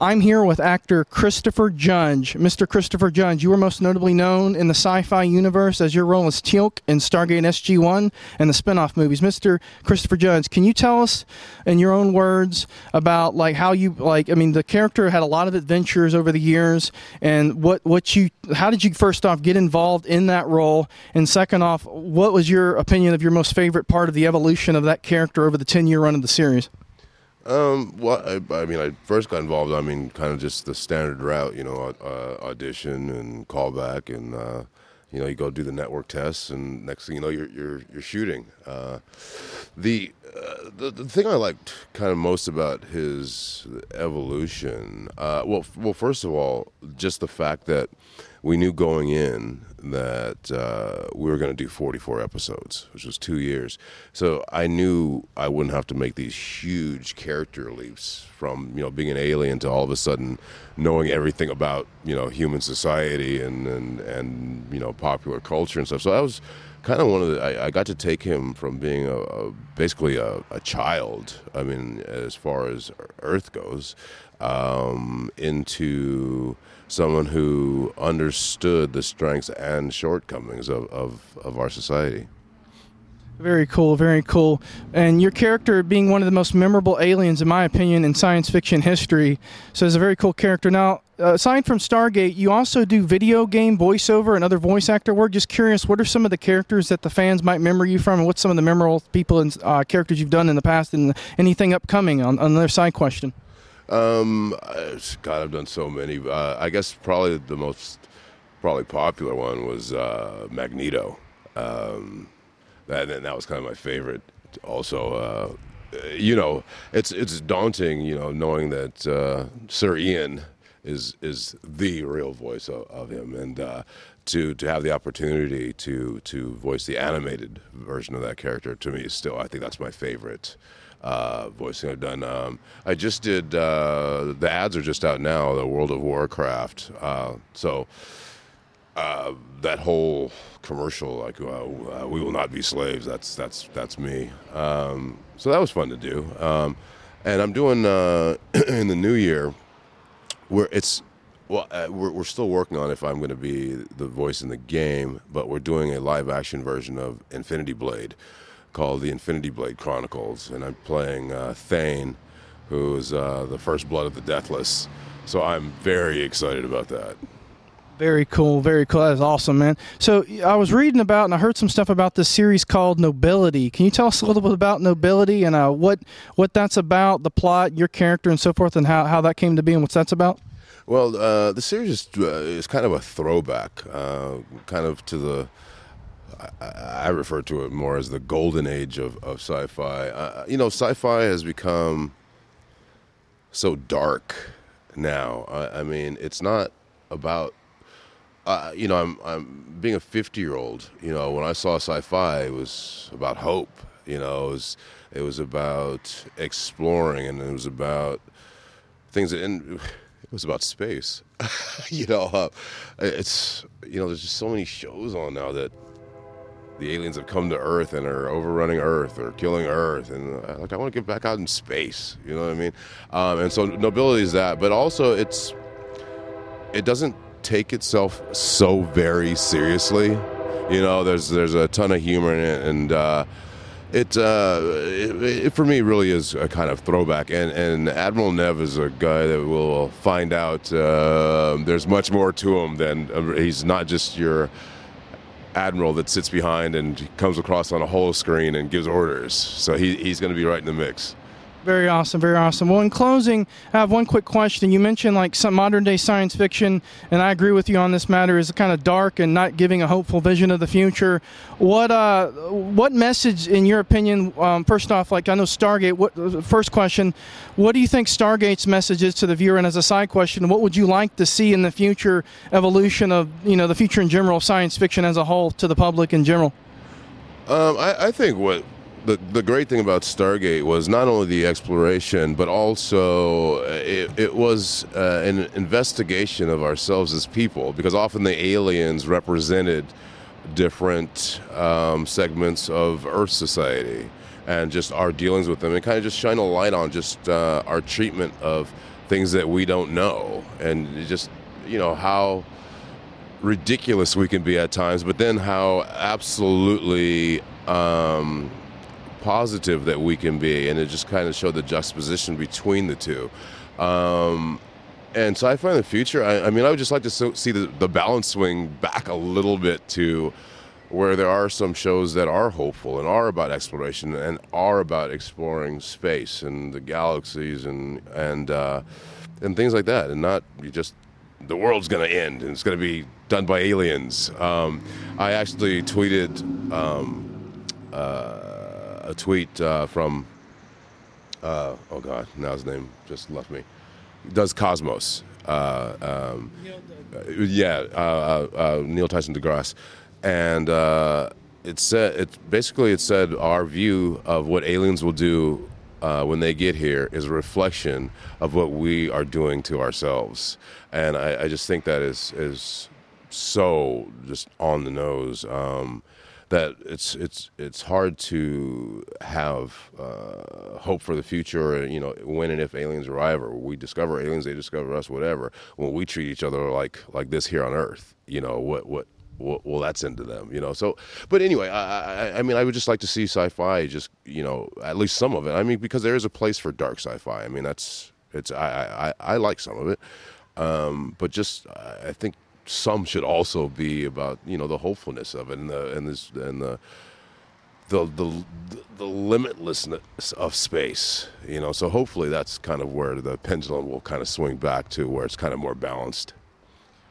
I'm here with actor Christopher Judge. Mr. Christopher Judge, you are most notably known in the sci fi universe as your role as Teal'c in Stargate SG 1 and the spin off movies. Mr. Christopher Judge, can you tell us in your own words about like how you like I mean the character had a lot of adventures over the years and what what you how did you first off get involved in that role and second off what was your opinion of your most favorite part of the evolution of that character over the 10 year run of the series? Um, well, I, I, mean, I first got involved. I mean, kind of just the standard route, you know, uh, audition and callback, and uh, you know, you go do the network tests, and next thing you know, you're you're you're shooting. Uh, the, uh, the the thing I liked kind of most about his evolution, uh, well, well, first of all, just the fact that we knew going in that uh, we were going to do 44 episodes, which was two years. So I knew I wouldn't have to make these huge character leaps from you know being an alien to all of a sudden knowing everything about you know human society and and and you know popular culture and stuff. So I was kind of one of the. I, I got to take him from being a, a basically a, a, child. I mean, as far as Earth goes, um, into someone who understood the strengths and shortcomings of, of, of our society. Very cool, very cool. And your character being one of the most memorable aliens, in my opinion, in science fiction history. So it's a very cool character. Now, aside from Stargate, you also do video game voiceover and other voice actor work. Just curious, what are some of the characters that the fans might remember you from, and what's some of the memorable people and uh, characters you've done in the past, and anything upcoming on, on another side question? Um, God, I've done so many. Uh, I guess probably the most probably popular one was uh, Magneto. Um, that and that was kind of my favorite. Also, uh, you know, it's it's daunting, you know, knowing that uh, Sir Ian is is the real voice of, of him, and uh, to to have the opportunity to to voice the animated version of that character to me is still, I think that's my favorite uh, voicing I've done. Um, I just did uh, the ads are just out now. The World of Warcraft. Uh, so uh, that whole commercial, like uh, "We will not be slaves." That's that's that's me. Um, so that was fun to do. Um, and I'm doing uh, in the new year where it's well, uh, we're, we're still working on if I'm going to be the voice in the game, but we're doing a live action version of Infinity Blade, called the Infinity Blade Chronicles, and I'm playing uh, Thane, who's uh, the first blood of the Deathless. So I'm very excited about that. Very cool, very cool. That is awesome, man. So I was reading about, and I heard some stuff about this series called Nobility. Can you tell us a little bit about Nobility and uh, what what that's about, the plot, your character, and so forth, and how, how that came to be, and what that's about? Well, uh, the series is, uh, is kind of a throwback, uh, kind of to the I, refer to it more as the golden age of, of sci-fi. Uh, you know, sci-fi has become so dark now. I, I mean, it's not about. Uh, you know, I'm I'm being a 50 year old. You know, when I saw sci-fi, it was about hope. You know, it was it was about exploring, and it was about things that. And, it was about space. you know, uh, it's you know, there's just so many shows on now that the aliens have come to Earth and are overrunning Earth or killing Earth, and uh, like I want to get back out in space. You know what I mean? Um, and so nobility is that, but also it's it doesn't take itself so very seriously. You know, there's there's a ton of humor in it, and uh, it, uh, it, it, for me really is a kind of throwback. And, and Admiral Nev is a guy that will find out uh, there's much more to him than uh, he's not just your admiral that sits behind and comes across on a whole screen and gives orders. So he, he's going to be right in the mix. Very awesome, very awesome. Well, in closing, I have one quick question. You mentioned like some modern day science fiction, and I agree with you on this matter. Is kind of dark and not giving a hopeful vision of the future. What uh, what message, in your opinion? Um, first off, like I know Stargate. What first question? What do you think Stargate's message is to the viewer? And as a side question, what would you like to see in the future evolution of you know the future in general science fiction as a whole to the public in general? Um, I, I think what the, the great thing about Stargate was not only the exploration, but also uh, it, it was uh, an investigation of ourselves as people, because often the aliens represented different um, segments of Earth society. and just our dealings with them, and kind of just shine a light on just uh, our treatment of things that we don't know, and just you know how ridiculous we can be at times, but then how absolutely um, positive that we can be, and it just kind of showed the juxtaposition between the two. Um, and so I find the future, I, I mean, I would just like to so, see the, the balance swing back a little bit to where there are some shows that are hopeful and are about exploration and are about exploring space and the galaxies and and uh, and things like that, and not you just the world's going to end and it's going to be done by aliens. Um, I actually tweeted um, uh, a tweet uh, from uh, oh god, now his name just left me. Does Cosmos? Uh, um, yeah, uh, uh, Neil Tyson DeGrasse, and uh, it said it basically it said our view of what aliens will do uh, when they get here is a reflection of what we are doing to ourselves, and I, I just think that is is so just on the nose. Um, that it's it's it's hard to have uh, hope for the future. You know, when and if aliens arrive, or we discover aliens, they discover us, whatever. When we treat each other like like this here on Earth, you know, what what. what well, that's into them, you know. So, but anyway, I, I, I mean, I would just like to see sci-fi, just you know, at least some of it. I mean, because there is a place for dark sci-fi. I mean, that's it's I I, I like some of it, um, but just I think some should also be about you know the hopefulness of it and the and this and the the the the limitlessness of space you know so hopefully that's kind of where the pendulum will kind of swing back to where it's kind of more balanced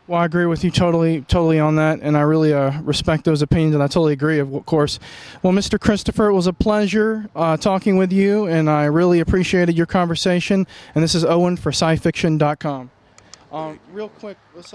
Well, I agree with you totally, totally on that, and I really uh, respect those opinions, and I totally agree, of course. Well, Mr. Christopher, it was a pleasure uh, talking with you, and I really appreciated your conversation. And this is Owen for SciFiction.com. Um, real quick.